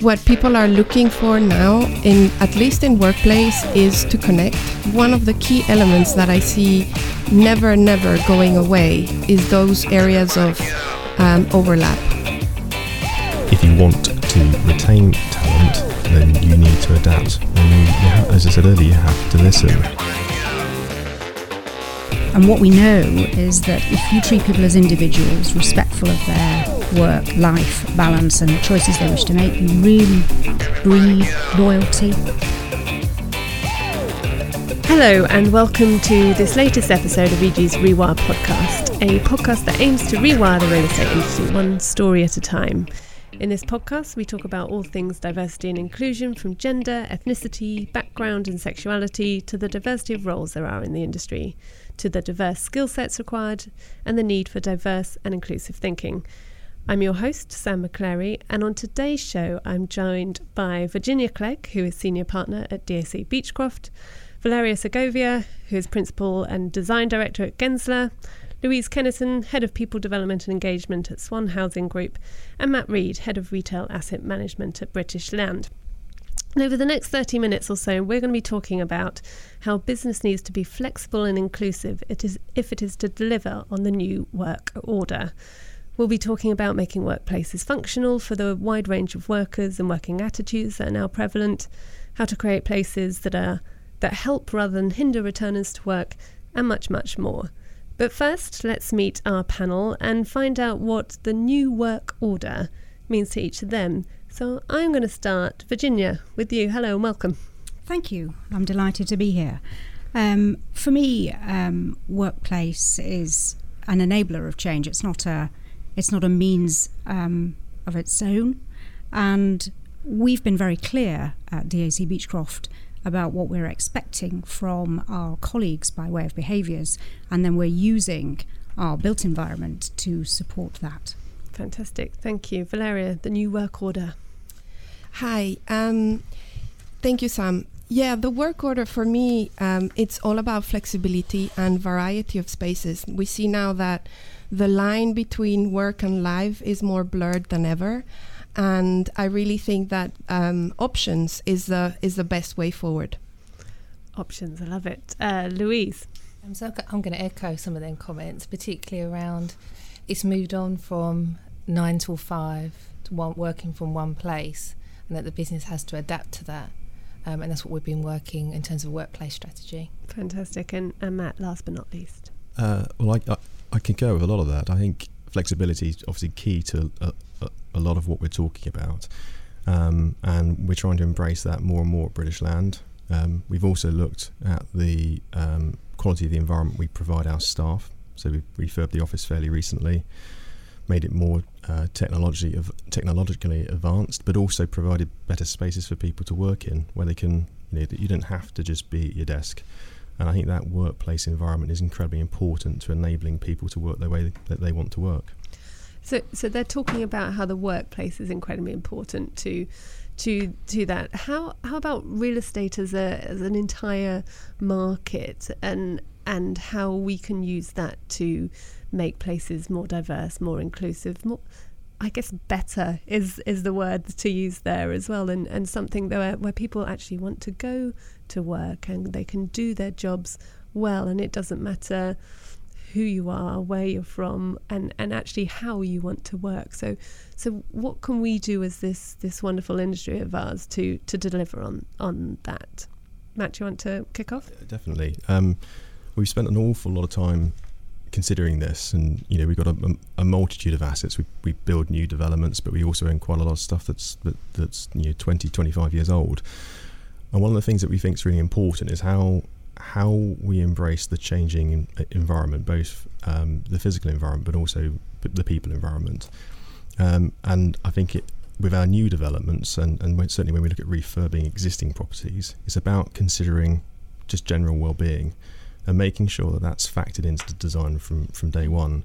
what people are looking for now in at least in workplace is to connect. One of the key elements that i see never never going away is those areas of um, overlap. If you want to retain talent then you need to adapt. And you, as i said earlier you have to listen and what we know is that if you treat people as individuals respectful of their work life balance and the choices they wish to make, you really breathe loyalty. Hello, and welcome to this latest episode of EG's Rewire podcast, a podcast that aims to rewire the real estate industry one story at a time. In this podcast, we talk about all things diversity and inclusion from gender, ethnicity, background, and sexuality to the diversity of roles there are in the industry, to the diverse skill sets required, and the need for diverse and inclusive thinking. I'm your host, Sam McClary, and on today's show, I'm joined by Virginia Clegg, who is Senior Partner at DAC Beachcroft, Valeria Segovia, who is Principal and Design Director at Gensler, Louise Kennison, Head of People Development and Engagement at Swan Housing Group, and Matt Reed, Head of Retail Asset Management at British Land. And over the next 30 minutes or so, we're going to be talking about how business needs to be flexible and inclusive it is, if it is to deliver on the new work order. We'll be talking about making workplaces functional for the wide range of workers and working attitudes that are now prevalent, how to create places that are that help rather than hinder returners to work, and much, much more. But first, let's meet our panel and find out what the new work order means to each of them. So I'm going to start, Virginia, with you. Hello and welcome. Thank you. I'm delighted to be here. Um, for me, um, workplace is an enabler of change. It's not a it's not a means um, of its own. And we've been very clear at DAC Beachcroft about what we're expecting from our colleagues by way of behaviours, and then we're using our built environment to support that. Fantastic. Thank you. Valeria, the new work order. Hi. Um, thank you, Sam. Yeah, the work order for me, um, it's all about flexibility and variety of spaces. We see now that the line between work and life is more blurred than ever. And I really think that um, options is the is the best way forward. Options, I love it. Uh, Louise. Um, so I'm going to echo some of them comments, particularly around it's moved on from nine till five to one, working from one place, and that the business has to adapt to that. Um, and that's what we've been working in terms of workplace strategy. Fantastic. And, and Matt, last but not least. Uh, well, I, I can go with a lot of that. I think flexibility is obviously key to a, a, a lot of what we're talking about, um, and we're trying to embrace that more and more at British Land. Um, we've also looked at the um, quality of the environment we provide our staff. So we've refurbed the office fairly recently, made it more uh, technologically technologically advanced, but also provided better spaces for people to work in, where they can you know that you don't have to just be at your desk. And I think that workplace environment is incredibly important to enabling people to work the way that they want to work. So, so they're talking about how the workplace is incredibly important to, to, to that. How, how about real estate as a, as an entire market, and, and how we can use that to make places more diverse, more inclusive, more, I guess better is is the word to use there as well, and and something where where people actually want to go to work and they can do their jobs well, and it doesn't matter who you are, where you're from, and and actually how you want to work. So so what can we do as this this wonderful industry of ours to to deliver on on that? Matt, you want to kick off? Definitely. Um, we've spent an awful lot of time considering this, and you know we've got a, a, multitude of assets. We, we build new developments, but we also own quite a lot of stuff that's that, that's you know 20, 25 years old. And one of the things that we think is really important is how how we embrace the changing environment, both um, the physical environment, but also the people environment. Um, and I think it, with our new developments, and, and certainly when we look at refurbing existing properties, it's about considering just general well-being and making sure that that's factored into the design from from day one.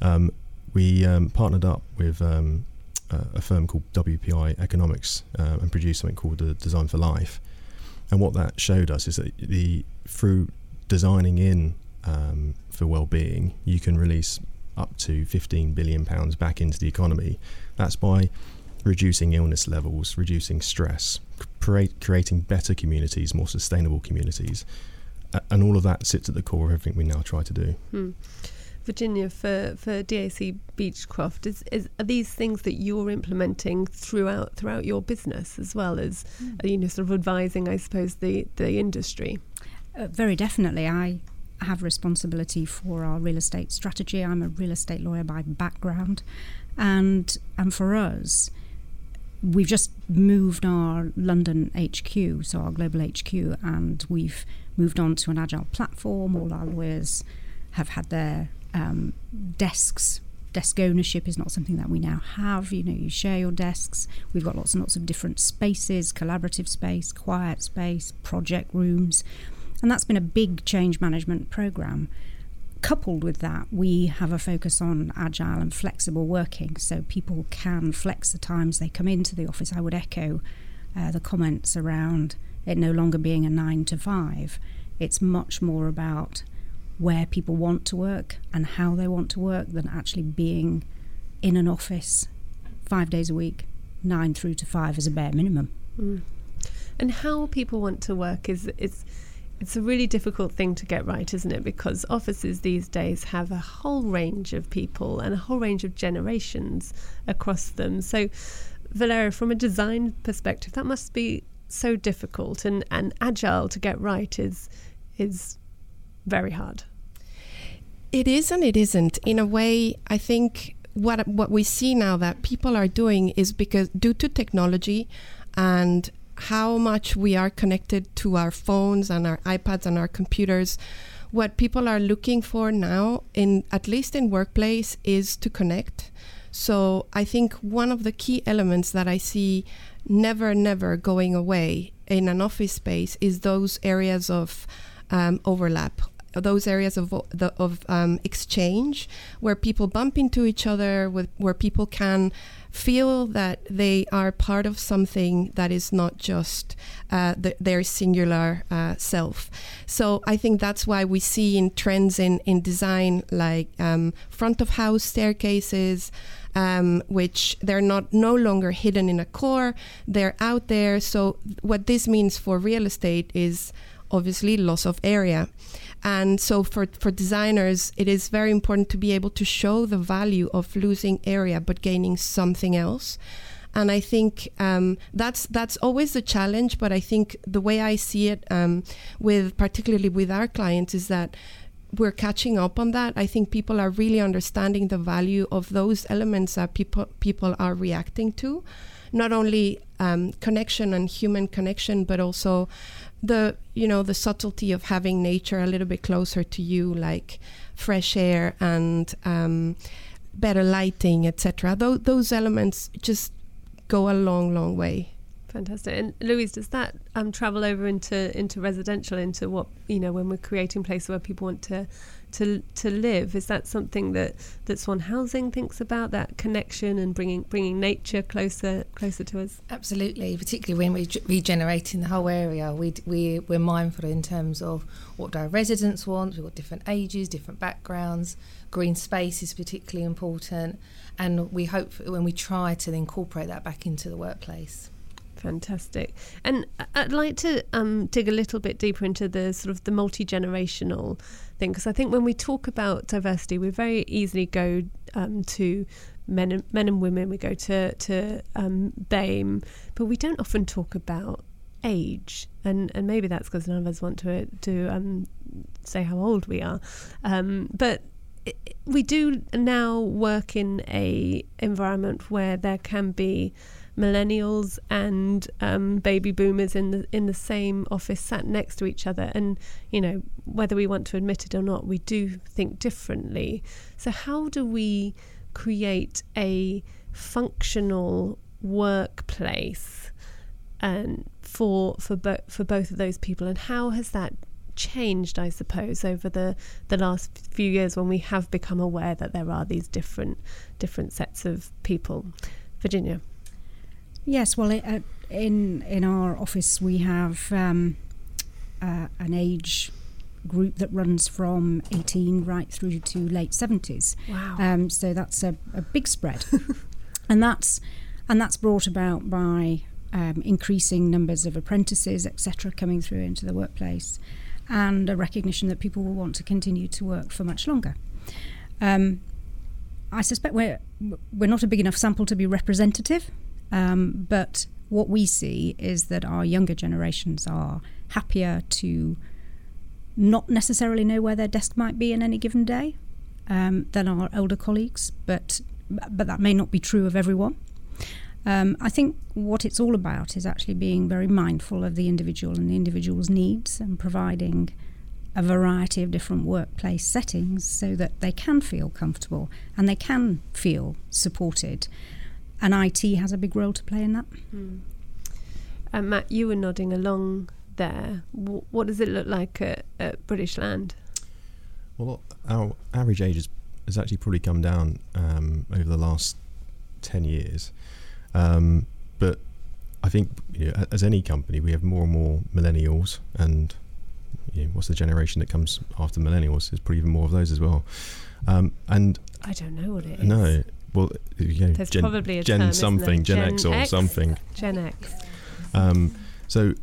Um, we um, partnered up with um, a firm called WPI Economics uh, and produced something called the Design for Life. And what that showed us is that the through designing in uh, for well-being, you can release up to 15 billion pounds back into the economy. That's by reducing illness levels, reducing stress, create, creating better communities, more sustainable communities. and all of that sits at the core of everything we now try to do. Hmm. Virginia, for, for DAC Beachcroft, is, is are these things that you're implementing throughout throughout your business as well as mm. you know sort of advising, I suppose, the the industry? Uh, very definitely, I have responsibility for our real estate strategy. I'm a real estate lawyer by background, and and for us, we've just moved our London HQ, so our global HQ, and we've moved on to an agile platform. All our lawyers have had their um, desks desk ownership is not something that we now have. You know, you share your desks. We've got lots and lots of different spaces collaborative space, quiet space, project rooms. And that's been a big change management program. Coupled with that, we have a focus on agile and flexible working so people can flex the times they come into the office. I would echo uh, the comments around it no longer being a nine to five. It's much more about where people want to work and how they want to work than actually being in an office five days a week, nine through to five as a bare minimum. Mm. And how people want to work is it's it's a really difficult thing to get right, isn't it? Because offices these days have a whole range of people and a whole range of generations across them. So, Valeria, from a design perspective, that must be so difficult and, and agile to get right is is very hard. It is and it isn't. In a way, I think what what we see now that people are doing is because due to technology and how much we are connected to our phones and our iPads and our computers, what people are looking for now in at least in workplace is to connect. So I think one of the key elements that I see never never going away in an office space is those areas of um, overlap those areas of the, of um, exchange where people bump into each other, with, where people can feel that they are part of something that is not just uh, the, their singular uh, self. So I think that's why we see in trends in in design like um, front of house staircases. Um, which they're not no longer hidden in a core they're out there so what this means for real estate is obviously loss of area and so for, for designers, it is very important to be able to show the value of losing area but gaining something else. And I think um, that's that's always the challenge. But I think the way I see it, um, with particularly with our clients, is that we're catching up on that. I think people are really understanding the value of those elements that people people are reacting to, not only um, connection and human connection, but also the you know the subtlety of having nature a little bit closer to you, like fresh air and um, better lighting, etc. Those those elements just go a long, long way. Fantastic. And Louise, does that um, travel over into into residential, into what you know when we're creating places where people want to to to live? Is that something that that Swan Housing thinks about that connection and bringing bringing nature closer closer to us? Absolutely, particularly when we're regenerating the whole area, we we we're mindful in terms of what do our residents want. We've got different ages, different backgrounds. Green space is particularly important, and we hope when we try to incorporate that back into the workplace. Fantastic. And I'd like to um, dig a little bit deeper into the sort of the multi generational thing because I think when we talk about diversity, we very easily go um, to men and, men and women. We go to to um, BAME, but we don't often talk about age, and and maybe that's because none of us want to to um, say how old we are, um, but we do now work in a environment where there can be millennials and um, baby boomers in the in the same office sat next to each other. And you know whether we want to admit it or not we do think differently. So how do we create a functional workplace and for for bo- for both of those people? And how has that changed I suppose over the the last few years when we have become aware that there are these different different sets of people? Virginia Yes, well, it, uh, in in our office we have um, uh, an age group that runs from 18 right through to late 70s. Wow. Um, so that's a, a big spread, and that's and that's brought about by um, increasing numbers of apprentices, etc., coming through into the workplace, and a recognition that people will want to continue to work for much longer. Um, I suspect we're we're not a big enough sample to be representative, um, but what we see is that our younger generations are happier to not necessarily know where their desk might be in any given day um, than our older colleagues, but but that may not be true of everyone. Um, I think what it's all about is actually being very mindful of the individual and the individual's needs and providing a variety of different workplace settings so that they can feel comfortable and they can feel supported. And IT has a big role to play in that. Mm. And Matt, you were nodding along there. W- what does it look like at, at British Land? Well, our average age has, has actually probably come down um, over the last 10 years. Um, but I think you know, as any company, we have more and more millennials, and you know, what's the generation that comes after millennials? There's probably even more of those as well. Um, and I don't know what it is. no, well, you know, There's Gen, probably a Gen term, something? Gen, Gen X or X? something. Gen X. Um, so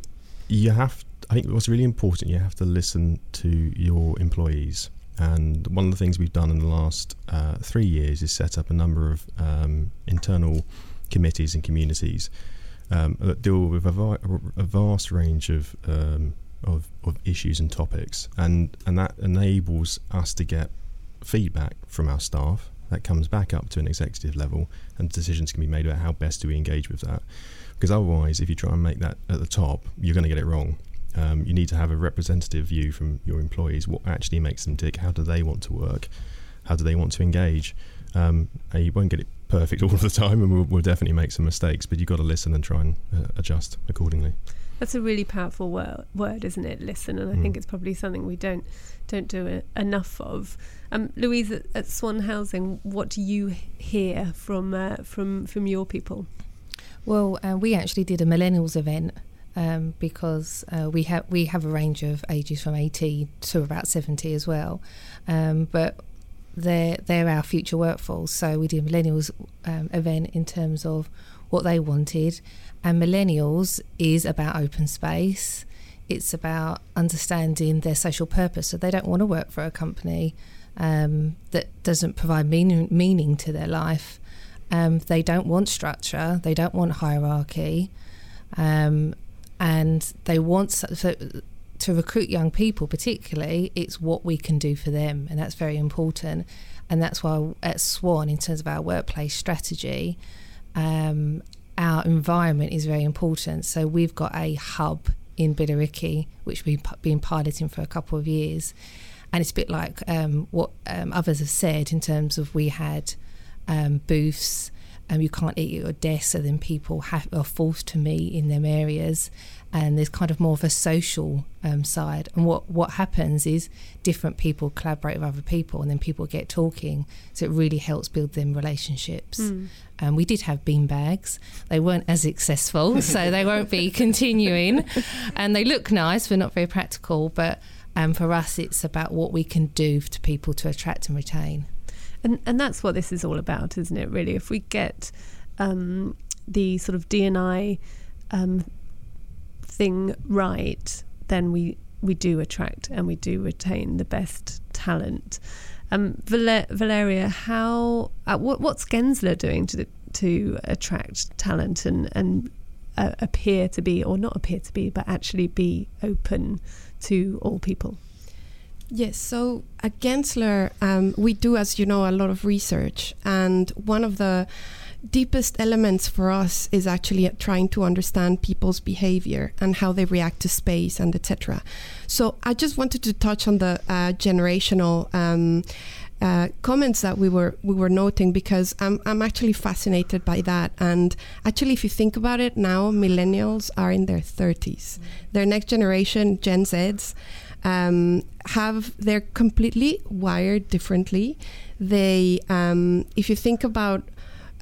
you have, I think what's really important, you have to listen to your employees. And one of the things we've done in the last uh, three years is set up a number of um, internal committees and communities um, that deal with a, vi- a vast range of, um, of of issues and topics, and and that enables us to get feedback from our staff that comes back up to an executive level, and decisions can be made about how best do we engage with that. Because otherwise, if you try and make that at the top, you're going to get it wrong. Um, you need to have a representative view from your employees. What actually makes them tick? How do they want to work? How do they want to engage? Um, and you won't get it perfect all the time, and we'll, we'll definitely make some mistakes. But you've got to listen and try and uh, adjust accordingly. That's a really powerful word, word isn't it? Listen, and I Mm. think it's probably something we don't don't do enough of. Um, Louise, at, at Swan Housing, what do you hear from uh, from from your people? Well, uh, we actually did a millennials event um, because uh, we have we have a range of ages from 18 to about 70 as well, um, but they're they're our future workforce. So we did a millennials um, event in terms of what they wanted, and millennials is about open space. It's about understanding their social purpose. So they don't want to work for a company um, that doesn't provide meaning meaning to their life. Um, they don't want structure. They don't want hierarchy, um, and they want so, to recruit young people. Particularly, it's what we can do for them, and that's very important. And that's why at Swan, in terms of our workplace strategy, um, our environment is very important. So we've got a hub in Billericay, which we've been piloting for a couple of years, and it's a bit like um, what um, others have said in terms of we had um, booths. and you can't eat at your desk, so then people have, are forced to meet in them areas, and there's kind of more of a social um, side. And what what happens is different people collaborate with other people, and then people get talking. So it really helps build them relationships. Mm. Um, we did have bean bags. They weren't as successful, so they won't be continuing. And they look nice, but not very practical. But um, for us, it's about what we can do to people to attract and retain. And and that's what this is all about, isn't it? Really, if we get um, the sort of D&I um, thing right, then we we do attract and we do retain the best talent. Um, Val- Valeria, how uh, what, what's Gensler doing to to attract talent and and uh, appear to be, or not appear to be, but actually be open to all people? Yes, so at Gensler, um, we do, as you know, a lot of research. And one of the deepest elements for us is actually trying to understand people's behavior and how they react to space and etc. So I just wanted to touch on the uh, generational um, uh, comments that we were we were noting because I'm I'm actually fascinated by that. And actually, if you think about it, now millennials are in their 30s. Their next generation, Gen Zs, um, have they're completely wired differently. They, um, if you think about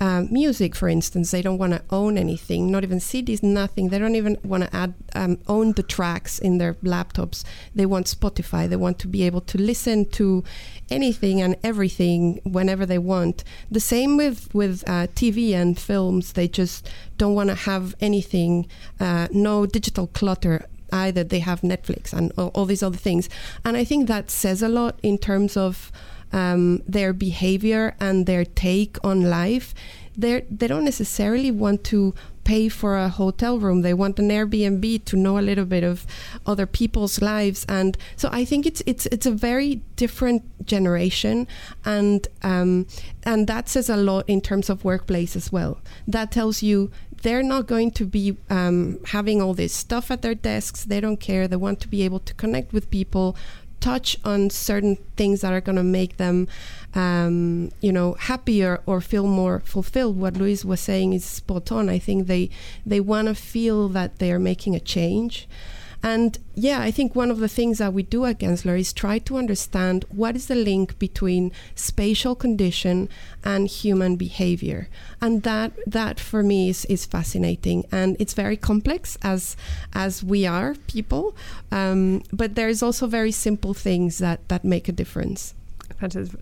uh, music, for instance, they don't want to own anything, not even CDs, nothing. They don't even want to add um, own the tracks in their laptops. They want Spotify. They want to be able to listen to anything and everything whenever they want. The same with with uh, TV and films. They just don't want to have anything, uh, no digital clutter either. They have Netflix and all, all, these other things, and I think that says a lot in terms of um, their behavior and their take on life. They they don't necessarily want to pay for a hotel room. They want an Airbnb to know a little bit of other people's lives, and so I think it's it's it's a very different generation, and um, and that says a lot in terms of workplace as well. That tells you they're not going to be um, having all this stuff at their desks. They don't care. They want to be able to connect with people, touch on certain things that are going to make them, um, you know, happier or feel more fulfilled. What Louise was saying is spot on. I think they they want to feel that they are making a change. And yeah, I think one of the things that we do at Gensler is try to understand what is the link between spatial condition and human behavior. And that that for me is, is fascinating. And it's very complex as as we are people. Um, but there's also very simple things that, that make a difference.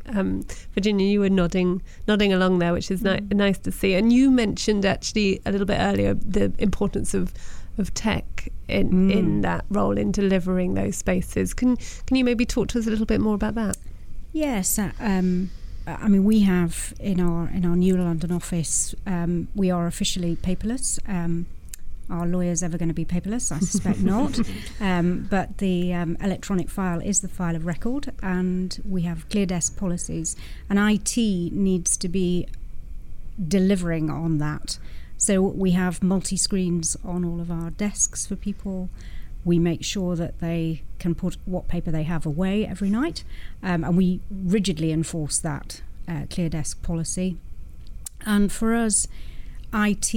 Um, Virginia, you were nodding, nodding along there, which is ni- mm. nice to see. And you mentioned actually a little bit earlier the importance of of tech in mm. in that role in delivering those spaces. Can can you maybe talk to us a little bit more about that? Yes, uh, um, I mean we have in our in our new London office um, we are officially paperless. Um, are lawyers ever going to be paperless? I suspect not. Um, but the um, electronic file is the file of record, and we have clear desk policies, and IT needs to be delivering on that. So we have multi screens on all of our desks for people. We make sure that they can put what paper they have away every night, um, and we rigidly enforce that uh, clear desk policy. And for us, IT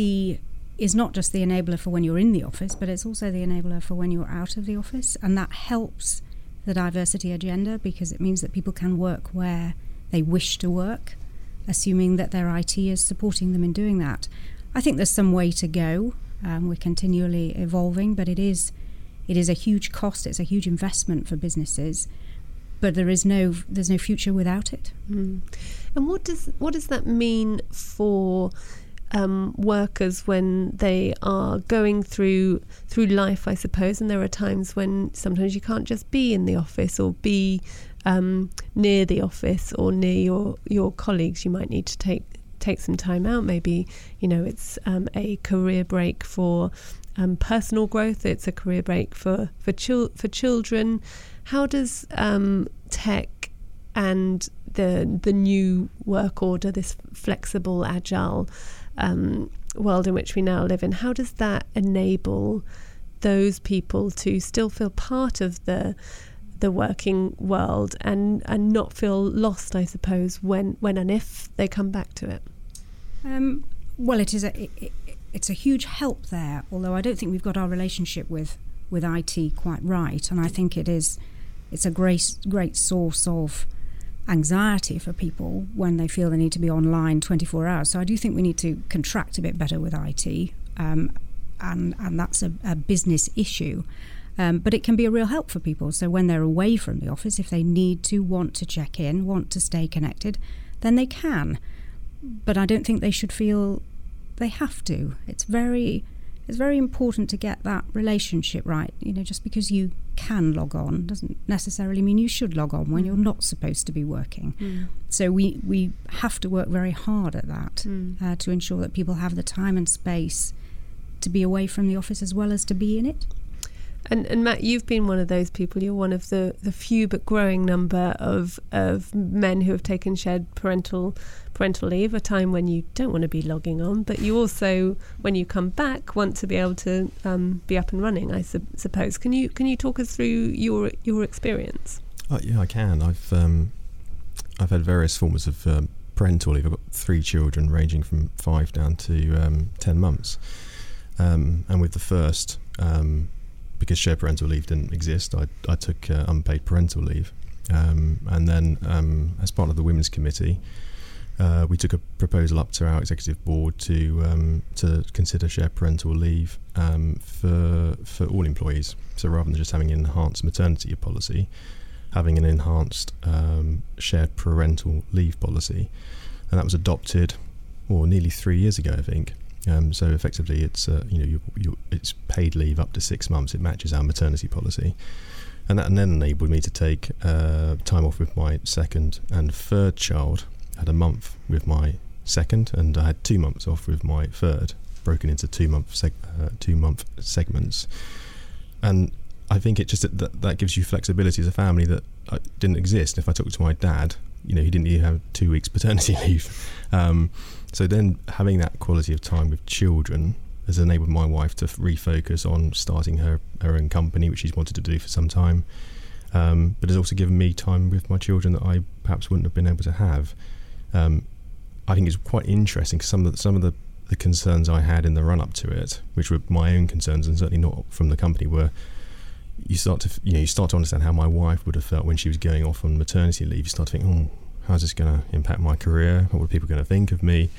is not just the enabler for when you're in the office, but it's also the enabler for when you're out of the office, and that helps the diversity agenda because it means that people can work where they wish to work, assuming that their IT is supporting them in doing that. I think there's some way to go. Um, we're continually evolving, but it is it is a huge cost. It's a huge investment for businesses, but there is no there's no future without it. Mm. And what does what does that mean for um, workers when they are going through through life? I suppose, and there are times when sometimes you can't just be in the office or be um, near the office or near your your colleagues. You might need to take take some time out. Maybe you know it's um, a career break for um, personal growth. It's a career break for for chil- for children. How does um, tech and the the new work order, this flexible, agile um, world in which we now live in, how does that enable those people to still feel part of the the working world and and not feel lost, I suppose, when when and if they come back to it. Um, well, it is a it, it's a huge help there. Although I don't think we've got our relationship with with IT quite right, and I think it is it's a great great source of anxiety for people when they feel they need to be online 24 hours. So I do think we need to contract a bit better with IT, um, and and that's a, a business issue. Um, but it can be a real help for people. So when they're away from the office, if they need to, want to check in, want to stay connected, then they can but I don't think they should feel they have to. It's very it's very important to get that relationship right. You know, just because you can log on doesn't necessarily mean you should log on when mm. you're not supposed to be working. Mm. So we we have to work very hard at that mm. uh, to ensure that people have the time and space to be away from the office as well as to be in it. And, and Matt, you've been one of those people. You're one of the, the few but growing number of of men who have taken shared parental parental leave, a time when you don't want to be logging on, but you also, when you come back, want to be able to um, be up and running. I su- suppose. Can you can you talk us through your your experience? Uh, yeah, I can. I've um, I've had various forms of um, parental leave. I've got three children, ranging from five down to um, ten months, um, and with the first um, because shared parental leave didn't exist, I, I took uh, unpaid parental leave. Um, and then, um, as part of the Women's Committee, uh, we took a proposal up to our executive board to um, to consider shared parental leave um, for for all employees. So rather than just having an enhanced maternity policy, having an enhanced um, shared parental leave policy, and that was adopted, or nearly three years ago, I think. Um, so effectively, it's uh, you know you, you, it's paid leave up to six months. It matches our maternity policy, and that then enabled me to take uh, time off with my second and third child. I had a month with my second, and I had two months off with my third, broken into two month seg- uh, two month segments. And I think it just that that gives you flexibility as a family that uh, didn't exist. If I talk to my dad, you know, he didn't even have two weeks paternity leave. Um, so then having that quality of time with children has enabled my wife to refocus on starting her, her own company, which she's wanted to do for some time. Um, but has also given me time with my children that I perhaps wouldn't have been able to have. Um, I think it's quite interesting because some of the, some of the, the concerns I had in the run up to it, which were my own concerns and certainly not from the company, were you start to you know you start to understand how my wife would have felt when she was going off on maternity leave. You start to think, oh, how's this going to impact my career? What are people going to think of me?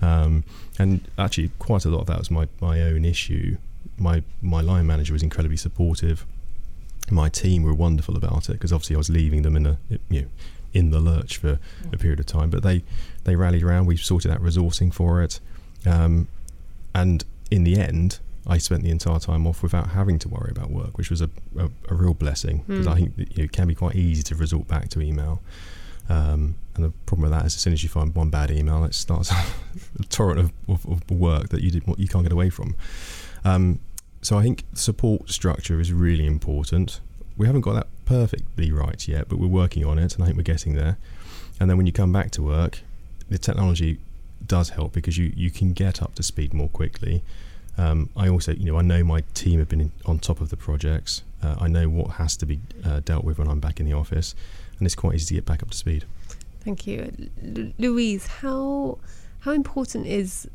Um, and actually, quite a lot of that was my, my own issue. My my line manager was incredibly supportive. My team were wonderful about it because obviously I was leaving them in a you know in the lurch for a period of time. But they they rallied around. We sorted out resourcing for it, um, and in the end, I spent the entire time off without having to worry about work, which was a, a, a real blessing because mm. I think you know, it can be quite easy to resort back to email. Um, and the problem with that is, as soon as you find one bad email, it starts a torrent of, of, of, work that you did, you can't get away from. Um, so I think support structure is really important. We haven't got that perfectly right yet, but we're working on it, and I think we're getting there. And then when you come back to work, the technology does help because you, you can get up to speed more quickly. Um, I also, you know, I know my team have been in, on top of the projects. Uh, I know what has to be uh, dealt with when I'm back in the office, and it's quite easy to get back up to speed. Thank you, L- Louise. How how important is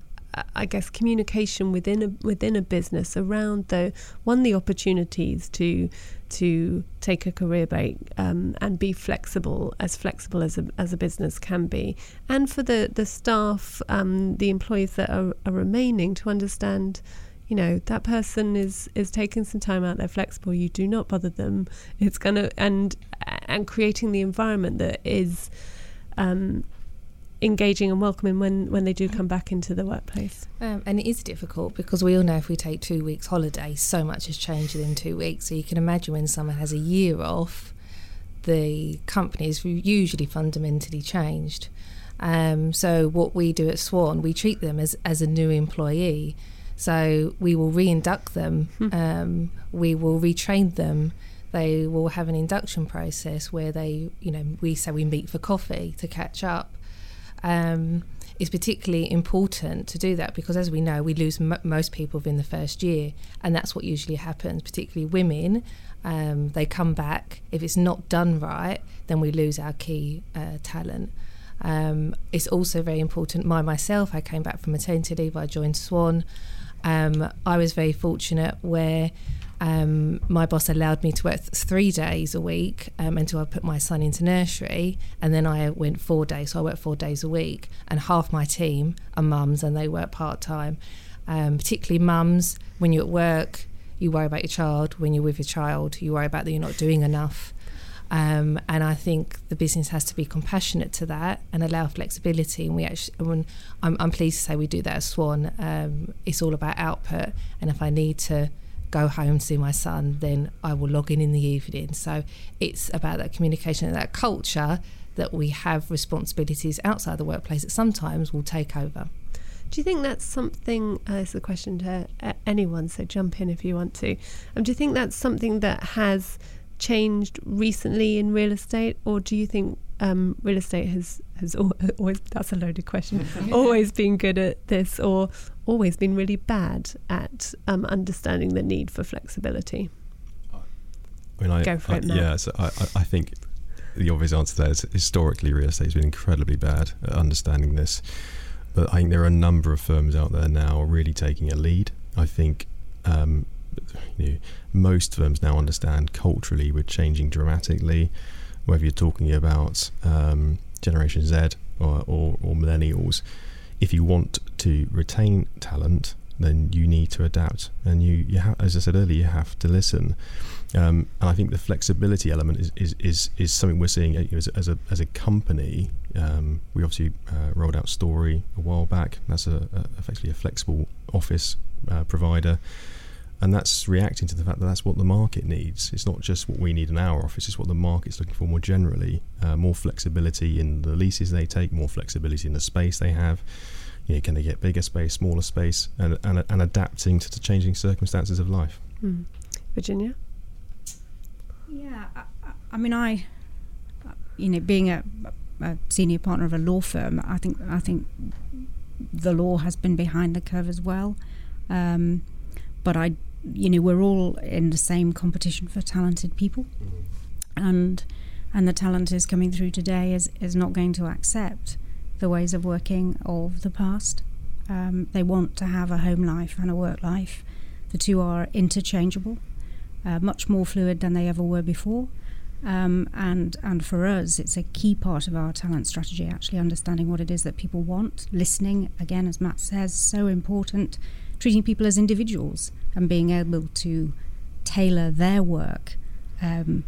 I guess communication within a within a business around the one the opportunities to to take a career break um, and be flexible as flexible as a, as a business can be and for the the staff um, the employees that are, are remaining to understand you know that person is is taking some time out they're flexible you do not bother them it's gonna and and creating the environment that is um, engaging and welcoming when, when they do come back into the workplace. Um, and it is difficult because we all know if we take two weeks holiday, so much has changed within two weeks. So you can imagine when someone has a year off, the company is usually fundamentally changed. Um, so what we do at Swan, we treat them as, as a new employee. So we will reinduct them, hmm. um, we will retrain them. They will have an induction process where they, you know, we say we meet for coffee to catch up um, is particularly important to do that because, as we know, we lose m- most people within the first year, and that's what usually happens. Particularly women, um, they come back. If it's not done right, then we lose our key uh, talent. Um, it's also very important. My myself, I came back from maternity leave. I joined Swan. Um, I was very fortunate where um, my boss allowed me to work th- three days a week um, until I put my son into nursery, and then I went four days. So I worked four days a week, and half my team are mums, and they work part time. Um, particularly mums, when you're at work, you worry about your child. When you're with your child, you worry about that you're not doing enough. Um, and I think the business has to be compassionate to that and allow flexibility. And we actually, I'm, I'm pleased to say we do that at Swan. Um, it's all about output, and if I need to go home see my son, then I will log in in the evening. So it's about that communication and that culture that we have responsibilities outside the workplace that sometimes will take over. Do you think that's something? Uh, it's a question to anyone, so jump in if you want to. Um, do you think that's something that has changed recently in real estate, or do you think um, real estate has has always that's a loaded question always been good at this or always been really bad at um, understanding the need for flexibility I mean, I, Go for I, it, Matt. yeah so I, I think the obvious answer there is historically real estate has been incredibly bad at understanding this but I think there are a number of firms out there now really taking a lead I think um, you know, most firms now understand culturally we're changing dramatically whether you're talking about um, Generation Z or, or, or millennials, if you want to retain talent, then you need to adapt. And you, you ha- as I said earlier, you have to listen. Um, and I think the flexibility element is, is, is, is something we're seeing as, as, a, as a company. Um, we obviously uh, rolled out Storey a while back. That's a, a effectively a flexible office uh, provider. And that's reacting to the fact that that's what the market needs. It's not just what we need in our office, it's what the market's looking for more generally. Uh, more flexibility in the leases they take, more flexibility in the space they have you know, can they get bigger space, smaller space, and, and, and adapting to the changing circumstances of life. Mm. Virginia? Yeah, I, I, mean, I, you know, being a, a, senior partner of a law firm, I think I think the law has been behind the curve as well. Um, but I, you know, we're all in the same competition for talented people, mm-hmm. and and the talent is coming through today is is not going to accept the ways of working of the past. Um, they want to have a home life and a work life. The two are interchangeable, uh, much more fluid than they ever were before. Um, and and for us, it's a key part of our talent strategy. Actually, understanding what it is that people want, listening again, as Matt says, so important. Treating people as individuals and being able to tailor their work um,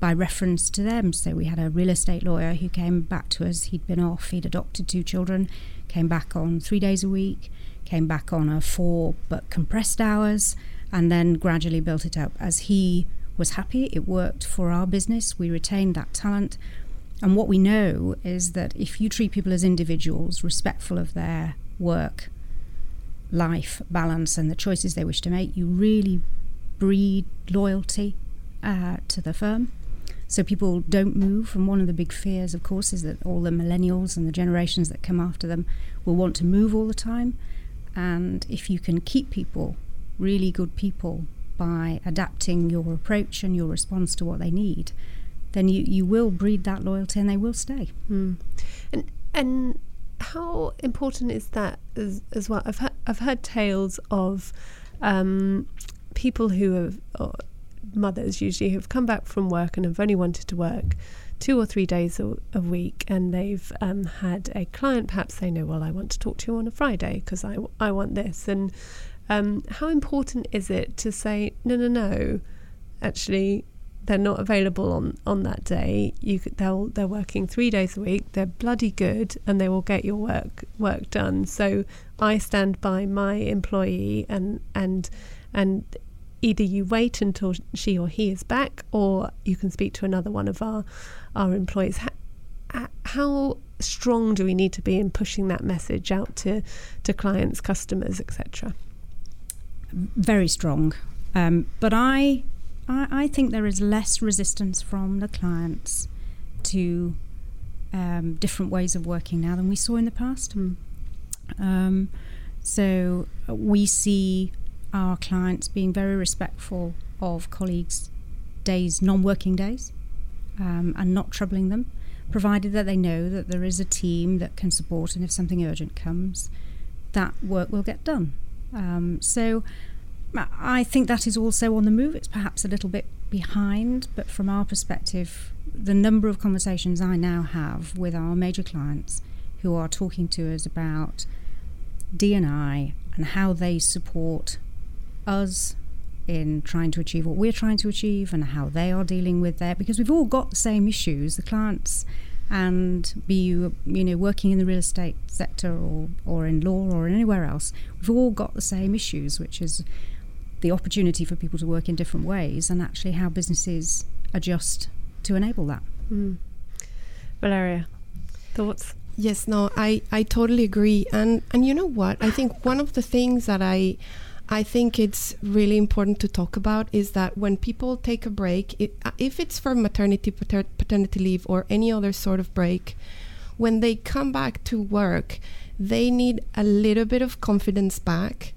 by reference to them. So we had a real estate lawyer who came back to us. He'd been off, he'd adopted two children, came back on three days a week, came back on a four but compressed hours, and then gradually built it up. As he was happy, it worked for our business. We retained that talent. And what we know is that if you treat people as individuals, respectful of their work, life balance, and the choices they wish to make, you really breed loyalty uh, to the firm so people don't move. And one of the big fears, of course, is that all the millennials and the generations that come after them will want to move all the time. And if you can keep people, really good people, by adapting your approach and your response to what they need, then you, you will breed that loyalty and they will stay. Mm. And and how important is that as, as well? I've I've heard tales of um, people who have or mothers usually who've come back from work and have only wanted to work two or three days a, a week and they've um, had a client perhaps say no well i want to talk to you on a friday because I, I want this. And um, how important is it to say no no no. Actually they're not available on, on that day you they'll they're working three days a week they're bloody good and they will get your work work done so i stand by my employee and and and either you wait until she or he is back, or you can speak to another one of our our employees. How, strong do we need to be in pushing that message out to to clients, customers, etc.? Very strong, um, but I, I, I think there is less resistance from the clients to um, different ways of working now than we saw in the past. Mm. Um, so uh, we see our clients being very respectful of colleagues' days, non working days, um, and not troubling them, provided that they know that there is a team that can support, and if something urgent comes, that work will get done. Um, so I think that is also on the move. It's perhaps a little bit behind, but from our perspective, the number of conversations I now have with our major clients who are talking to us about D&I and how they support us in trying to achieve what we're trying to achieve and how they are dealing with their because we've all got the same issues the clients and be you you know working in the real estate sector or or in law or anywhere else we've all got the same issues which is the opportunity for people to work in different ways and actually how businesses adjust to enable that mm. Valeria thoughts yes no I I totally agree and and you know what I think one of the things that I I think it's really important to talk about is that when people take a break, it, uh, if it's for maternity, pater- paternity leave, or any other sort of break, when they come back to work, they need a little bit of confidence back.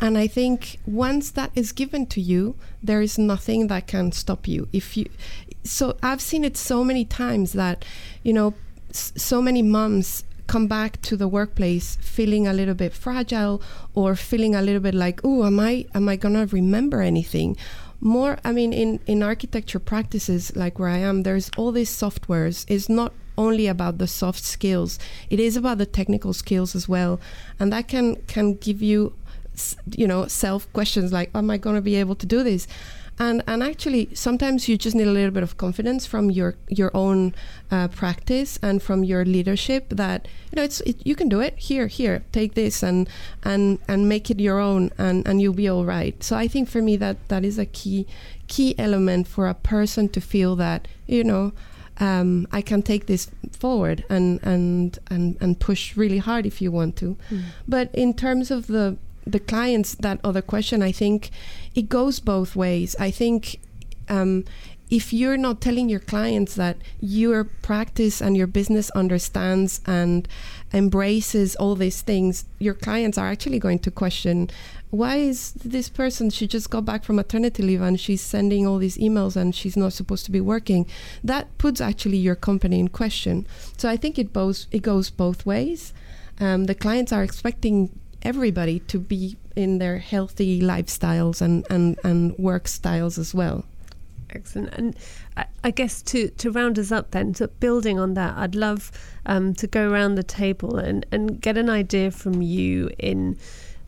And I think once that is given to you, there is nothing that can stop you. If you, so I've seen it so many times that, you know, so many moms come back to the workplace feeling a little bit fragile or feeling a little bit like, oh, am I am I gonna remember anything? More, I mean, in in architecture practices like where I am, there's all these softwares. It's not only about the soft skills; it is about the technical skills as well, and that can can give you, you know, self questions like, "Am I going to be able to do this?" and and actually sometimes you just need a little bit of confidence from your your own uh, practice and from your leadership that you know it's it, you can do it here here take this and and and make it your own and and you'll be all right so i think for me that that is a key key element for a person to feel that you know um, I can take this forward and, and and and push really hard if you want to. Mm. But in terms of the the clients, that other question, I think it goes both ways. I think um, if you're not telling your clients that your practice and your business understands and embraces all these things, your clients are actually going to question why is this person she just got back from maternity leave and she's sending all these emails and she's not supposed to be working? That puts actually your company in question. So i think it both it goes both ways. Um, the clients are expecting everybody to be in their healthy lifestyles and, and, and work styles as well. Excellent. And I, I, guess to, to round us up then, to building on that, I'd love um, to go around the table and, and get an idea from you in.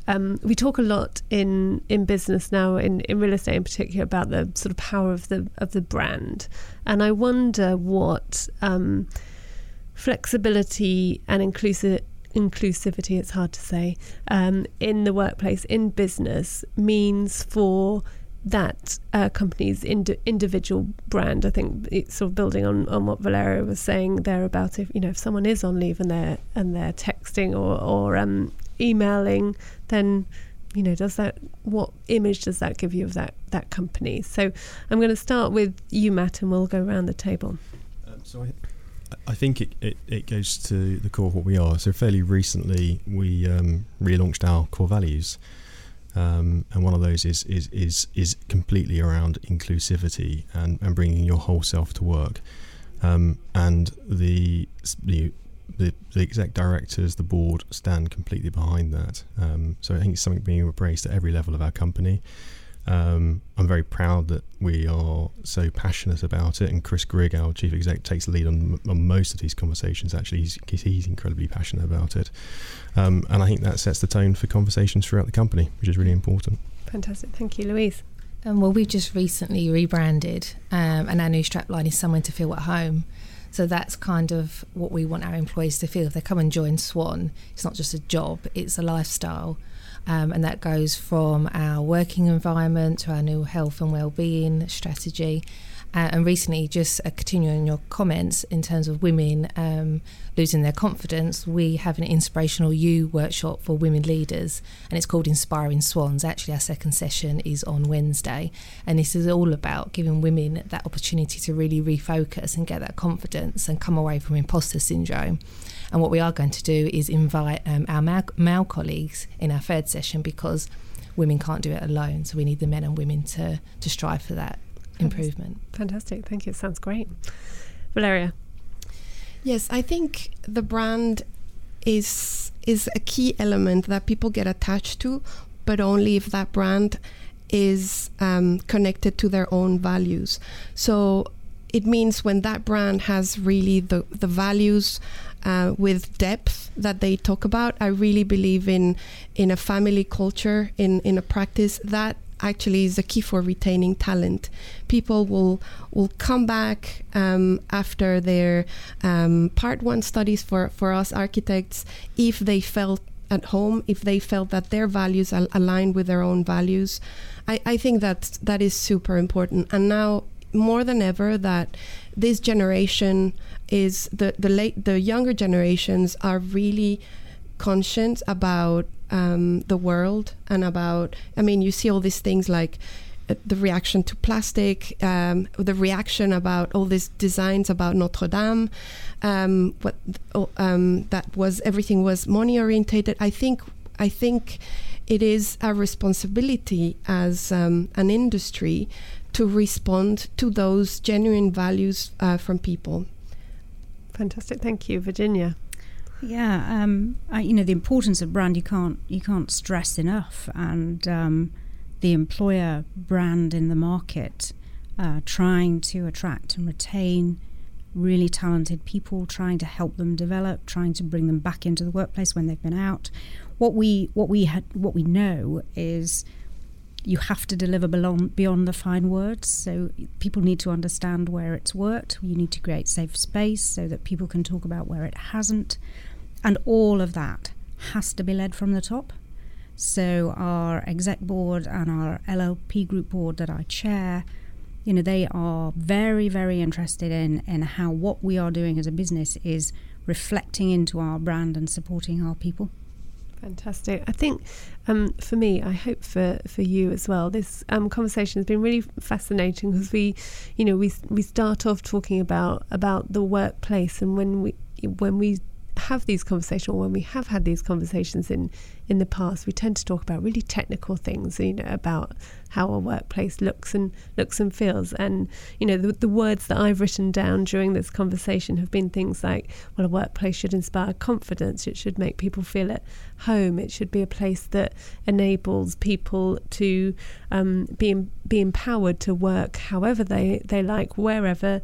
Um, we talk a lot in, in business now, in, in real estate in particular, about the sort of power of the of the brand, and I wonder what um, flexibility and inclusive inclusivity, it's hard to say, um, in the workplace, in business, means for that uh, company's ind- individual brand. I think it's sort of building on, on what Valeria was saying there about if you know if someone is on leave and they're and they're texting or or um, emailing, then you know does that what image does that give you of that that company? So I'm going to start with you, Matt, and we'll go around the table. Um, so I, I think it, it, it, goes to the core of what we are. So fairly recently, we um, relaunched our core values, um, and one of those is is is is completely around inclusivity and, and bringing your whole self to work. Um, and the, the the exec directors, the board stand completely behind that. Um, so I think it's something being embraced at every level of our company. Um, I'm very proud that we are so passionate about it, and Chris Grigg, our chief exec, takes the lead on, on most of these conversations. Actually, he's, he's incredibly passionate about it, um, and I think that sets the tone for conversations throughout the company, which is really important. Fantastic, thank you, Louise. Um, well, we've just recently rebranded, um, and our new strapline is "Somewhere to Feel at Home." So that's kind of what we want our employees to feel. If they come and join Swan, it's not just a job; it's a lifestyle um, and that goes from our working environment to our new health and well-being strategy. Uh, and recently, just uh, continuing your comments in terms of women um, losing their confidence, we have an inspirational you workshop for women leaders, and it's called Inspiring Swans. Actually, our second session is on Wednesday, and this is all about giving women that opportunity to really refocus and get that confidence and come away from imposter syndrome. And what we are going to do is invite um, our male, male colleagues in our third session because women can't do it alone. So we need the men and women to, to strive for that improvement. Fantastic. Thank you. It sounds great. Valeria. Yes, I think the brand is is a key element that people get attached to, but only if that brand is um, connected to their own values. So it means when that brand has really the, the values uh, with depth that they talk about. I really believe in in a family culture, in in a practice that actually is the key for retaining talent. People will will come back um, after their um, part one studies for for us architects if they felt at home, if they felt that their values al- aligned with their own values. I, I think that that is super important. And now more than ever, that this generation is the the late the younger generations are really conscious about um, the world and about. I mean, you see all these things like uh, the reaction to plastic, um, the reaction about all these designs about Notre Dame, um, what oh, um, that was everything was money orientated. I think I think it is a responsibility as um, an industry to respond to those genuine values uh, from people. Fantastic, thank you, Virginia. Yeah, um, I, you know the importance of brand you can't you can't stress enough, and um, the employer brand in the market, uh, trying to attract and retain really talented people, trying to help them develop, trying to bring them back into the workplace when they've been out. What we what we had what we know is you have to deliver beyond, beyond the fine words. So people need to understand where it's worked. You need to create safe space so that people can talk about where it hasn't. And all of that has to be led from the top. So our exec board and our LLP group board that I chair, you know, they are very, very interested in in how what we are doing as a business is reflecting into our brand and supporting our people. Fantastic. I think um, for me, I hope for, for you as well. This um, conversation has been really fascinating because we, you know, we we start off talking about about the workplace, and when we when we have these conversations, or when we have had these conversations in in the past, we tend to talk about really technical things, you know, about how a workplace looks and looks and feels. And you know, the, the words that I've written down during this conversation have been things like, well, a workplace should inspire confidence. It should make people feel at home. It should be a place that enables people to um, be be empowered to work however they they like, wherever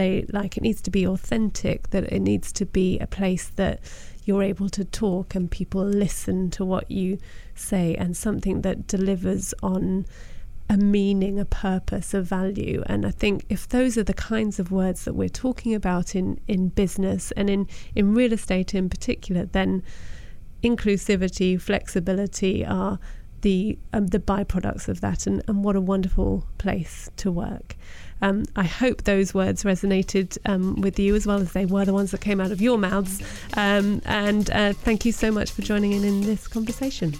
they like it needs to be authentic that it needs to be a place that you're able to talk and people listen to what you say and something that delivers on a meaning, a purpose, a value. And I think if those are the kinds of words that we're talking about in, in business and in, in real estate in particular, then inclusivity, flexibility are the um, the byproducts of that and, and what a wonderful place to work. Um, I hope those words resonated um, with you as well as they were the ones that came out of your mouths. Um, and uh, thank you so much for joining in in this conversation.